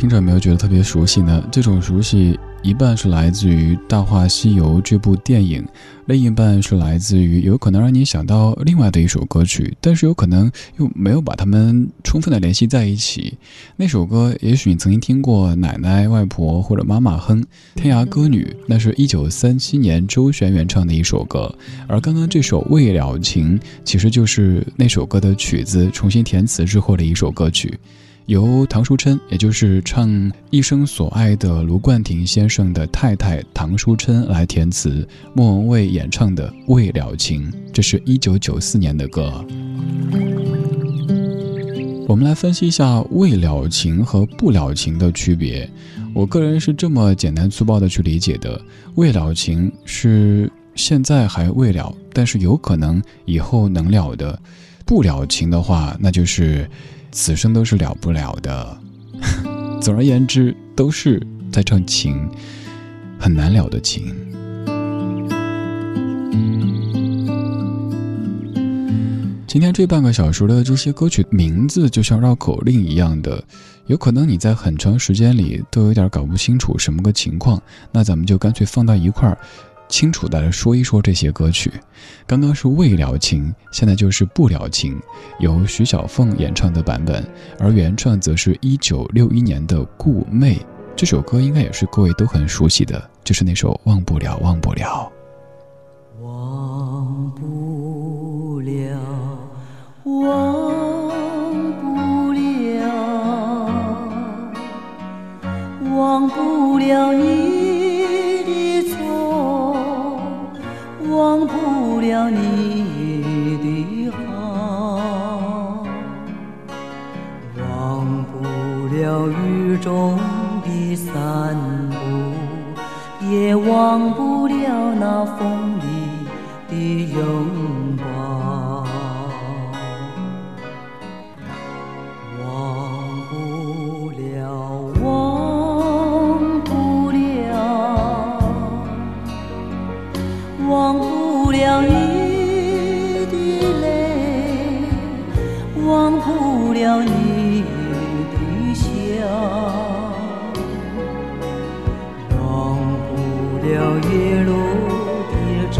听着有没有觉得特别熟悉呢？这种熟悉一半是来自于《大话西游》这部电影，另一半是来自于有可能让你想到另外的一首歌曲，但是有可能又没有把它们充分的联系在一起。那首歌也许你曾经听过奶奶、外婆或者妈妈哼《天涯歌女》，那是一九三七年周璇原唱的一首歌，而刚刚这首《未了情》其实就是那首歌的曲子重新填词之后的一首歌曲。由唐书琛，也就是唱《一生所爱》的卢冠廷先生的太太唐书琛来填词，莫文蔚演唱的《未了情》，这是一九九四年的歌。我们来分析一下“未了情”和“不了情”的区别。“我个人是这么简单粗暴的去理解的：未了情是现在还未了，但是有可能以后能了的；不了情的话，那就是此生都是了不了的。总而言之，都是在唱情，很难了的情。今天这半个小时的这些歌曲名字就像绕口令一样的，有可能你在很长时间里都有点搞不清楚什么个情况，那咱们就干脆放到一块儿，清楚的来说一说这些歌曲。刚刚是未了情，现在就是不了情，由徐小凤演唱的版本，而原唱则是一九六一年的顾媚。这首歌应该也是各位都很熟悉的，就是那首忘不了，忘不了。忘不了，忘不了你了夜路的惆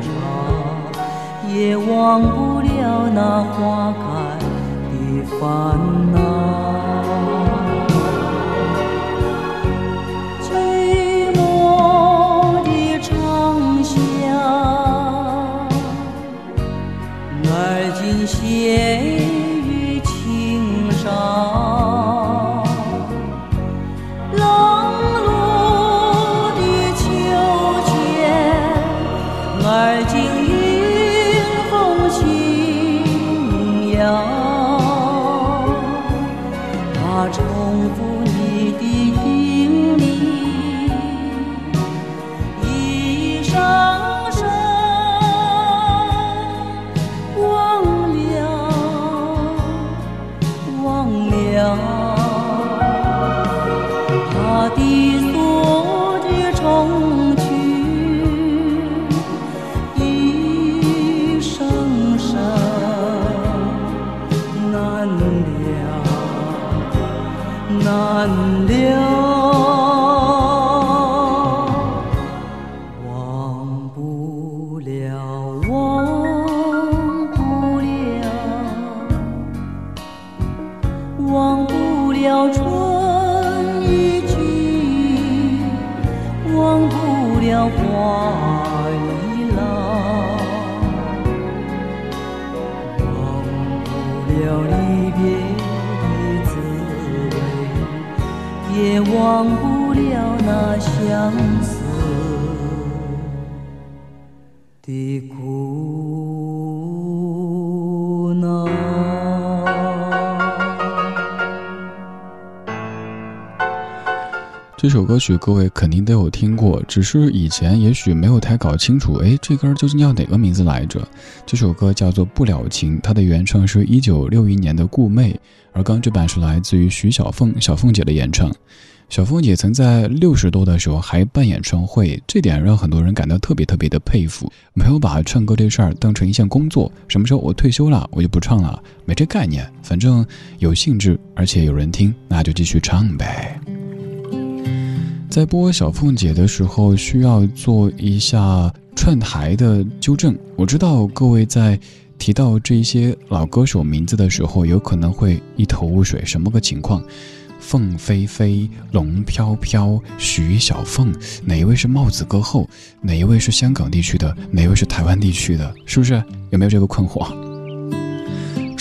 怅，也忘不了那花开的烦恼。花已老，忘不了离别的滋味，也忘不了那相思的苦。这首歌曲各位肯定都有听过，只是以前也许没有太搞清楚，哎，这歌究竟叫哪个名字来着？这首歌叫做《不了情》，它的原唱是一九六一年的顾媚，而刚这版是来自于徐小凤小凤姐的演唱。小凤姐曾在六十多的时候还办演唱会，这点让很多人感到特别特别的佩服。没有把唱歌这事儿当成一项工作，什么时候我退休了，我就不唱了，没这概念。反正有兴致，而且有人听，那就继续唱呗。在播小凤姐的时候，需要做一下串台的纠正。我知道各位在提到这些老歌手名字的时候，有可能会一头雾水，什么个情况？凤飞飞，龙飘飘，徐小凤，哪一位是帽子歌后？哪一位是香港地区的？哪一位是台湾地区的？是不是有没有这个困惑？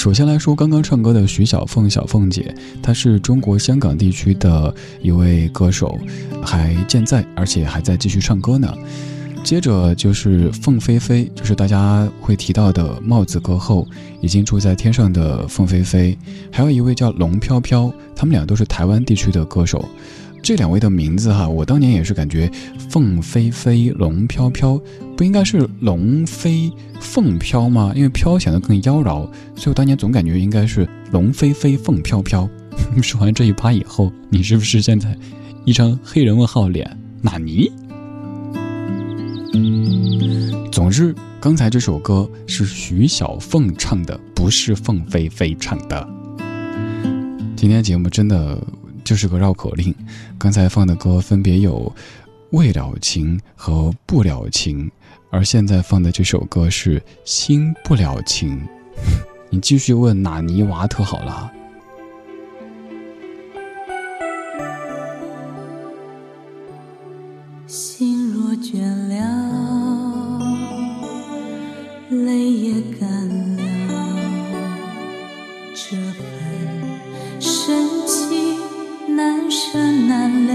首先来说，刚刚唱歌的徐小凤，小凤姐，她是中国香港地区的一位歌手，还健在，而且还在继续唱歌呢。接着就是凤飞飞，就是大家会提到的帽子歌后，已经住在天上的凤飞飞，还有一位叫龙飘飘，他们俩都是台湾地区的歌手。这两位的名字哈，我当年也是感觉凤飞飞、龙飘飘，不应该是龙飞凤飘吗？因为飘显得更妖娆，所以我当年总感觉应该是龙飞飞、凤飘飘。说完这一趴以后，你是不是现在一张黑人问号脸？纳尼？总之，刚才这首歌是徐小凤唱的，不是凤飞飞唱的。今天节目真的。就是个绕口令，刚才放的歌分别有《未了情》和《不了情》，而现在放的这首歌是《心不了情》。你继续问纳尼瓦特好了。心若倦了，泪也干难舍难了，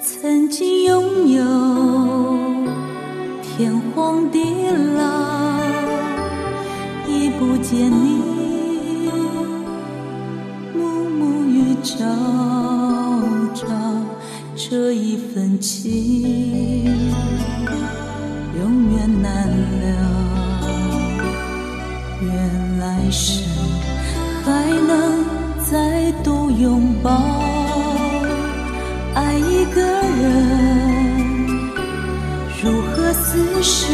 曾经拥有天荒地老，已不见你，暮暮与朝朝，这一份情永远难了，愿来生还能。再度拥抱，爱一个人，如何厮守？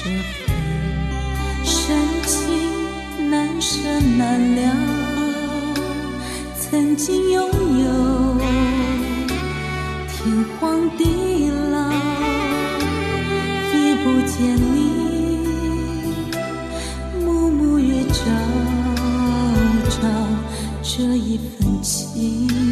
这份深情难舍难了曾经拥有天荒地老也不见你暮暮与朝朝这一份情。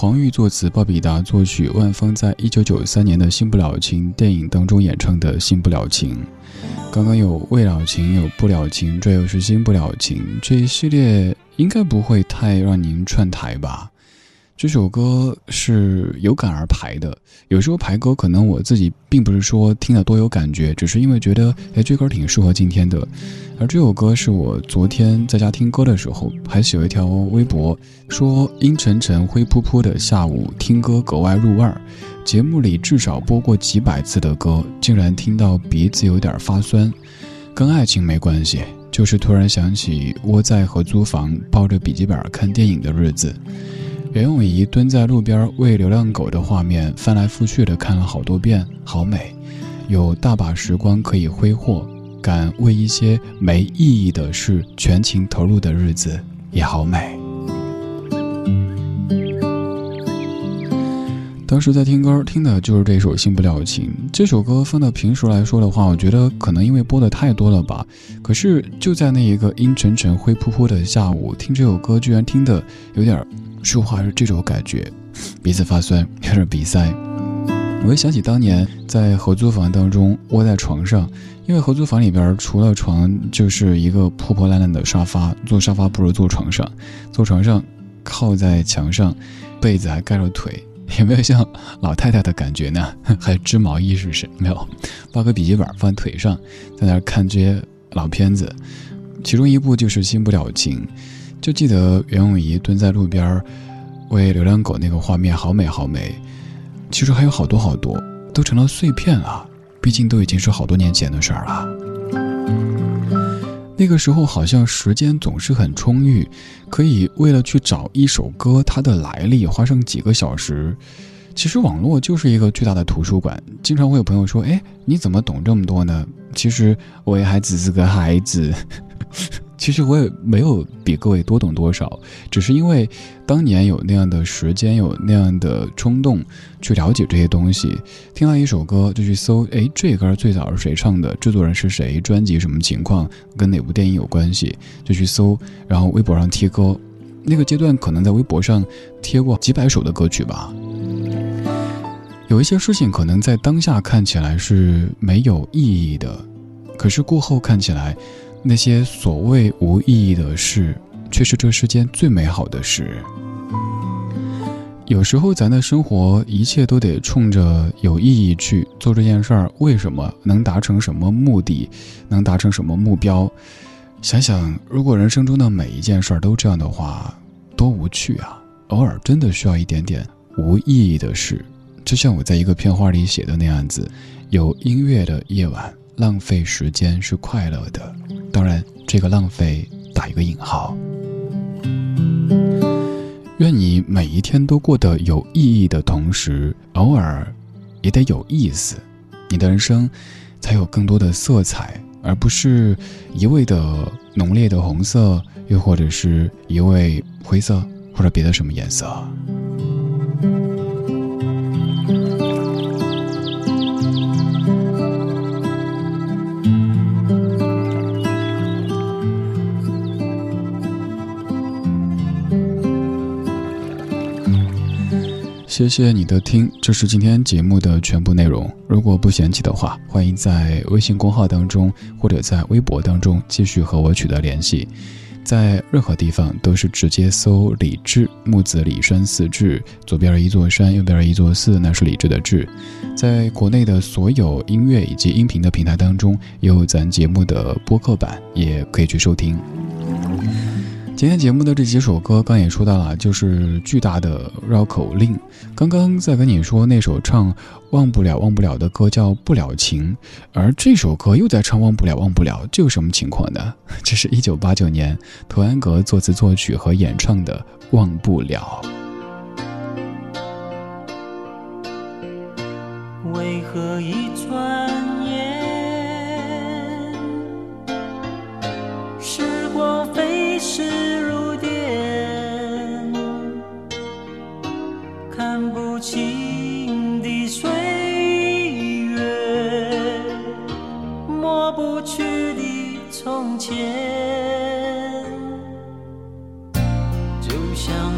黄玉作词，鲍比达作曲，万芳在一九九三年的《新不了情》电影当中演唱的《新不了情》。刚刚有未了情，有不了情，这又是新不了情。这一系列应该不会太让您串台吧？这首歌是有感而排的。有时候排歌，可能我自己并不是说听了多有感觉，只是因为觉得，哎，这歌挺适合今天的。而这首歌是我昨天在家听歌的时候，还写了一条微博，说阴沉沉、灰扑扑的下午，听歌格外入味儿。节目里至少播过几百次的歌，竟然听到鼻子有点发酸。跟爱情没关系，就是突然想起窝在合租房抱着笔记本看电影的日子。袁咏仪蹲在路边喂流浪狗的画面，翻来覆去的看了好多遍，好美。有大把时光可以挥霍，敢为一些没意义的事全情投入的日子，也好美。当时在听歌，听的就是这首《新不了情》。这首歌放到平时来说的话，我觉得可能因为播的太多了吧。可是就在那一个阴沉沉、灰扑扑的下午，听这首歌，居然听的有点。说话是这种感觉，鼻子发酸，有点鼻塞。我又想起当年在合租房当中窝在床上，因为合租房里边除了床就是一个破破烂烂的沙发，坐沙发不如坐床上，坐床上靠在墙上，被子还盖着腿，有没有像老太太的感觉呢？还织毛衣是不是？没有，抱个笔记本放腿上，在那看这些老片子，其中一部就是《新不了情》。就记得袁咏仪蹲在路边喂流浪狗那个画面，好美好美。其实还有好多好多，都成了碎片了。毕竟都已经是好多年前的事儿了。那个时候好像时间总是很充裕，可以为了去找一首歌它的来历，花上几个小时。其实网络就是一个巨大的图书馆。经常会有朋友说：“哎，你怎么懂这么多呢？”其实我也还只是个孩子。其实我也没有比各位多懂多少，只是因为当年有那样的时间，有那样的冲动去了解这些东西。听到一首歌就去搜，哎，这歌最早是谁唱的？制作人是谁？专辑什么情况？跟哪部电影有关系？就去搜，然后微博上贴歌。那个阶段可能在微博上贴过几百首的歌曲吧。有一些事情可能在当下看起来是没有意义的，可是过后看起来。那些所谓无意义的事，却是这世间最美好的事。有时候，咱的生活一切都得冲着有意义去做这件事儿。为什么能达成什么目的，能达成什么目标？想想，如果人生中的每一件事儿都这样的话，多无趣啊！偶尔真的需要一点点无意义的事，就像我在一个片花里写的那样子：有音乐的夜晚，浪费时间是快乐的。当然，这个浪费打一个引号。愿你每一天都过得有意义的同时，偶尔也得有意思，你的人生才有更多的色彩，而不是一味的浓烈的红色，又或者是一味灰色，或者别的什么颜色。谢谢你的听，这是今天节目的全部内容。如果不嫌弃的话，欢迎在微信公号当中或者在微博当中继续和我取得联系。在任何地方都是直接搜“李志木子李山寺志”，左边一座山，右边一座寺，那是李志的志。在国内的所有音乐以及音频的平台当中，有咱节目的播客版，也可以去收听。今天节目的这几首歌，刚也说到了，就是巨大的绕口令。刚刚在跟你说那首唱忘不了忘不了的歌叫《不了情》，而这首歌又在唱忘不了忘不了，这有什么情况呢？这是一九八九年童安格作词作曲和演唱的《忘不了》。为何一从前，就像。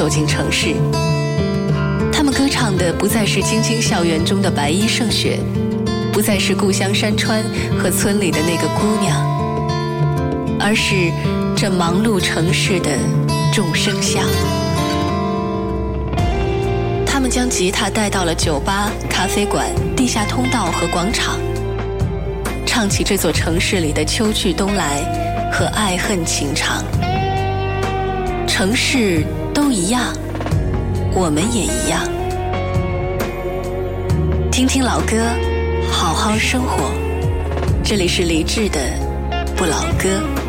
走进城市，他们歌唱的不再是青青校园中的白衣胜雪，不再是故乡山川和村里的那个姑娘，而是这忙碌城市的众生相。他们将吉他带到了酒吧、咖啡馆、地下通道和广场，唱起这座城市里的秋去冬来和爱恨情长。城市都一样，我们也一样。听听老歌，好好生活。这里是李志的不老歌。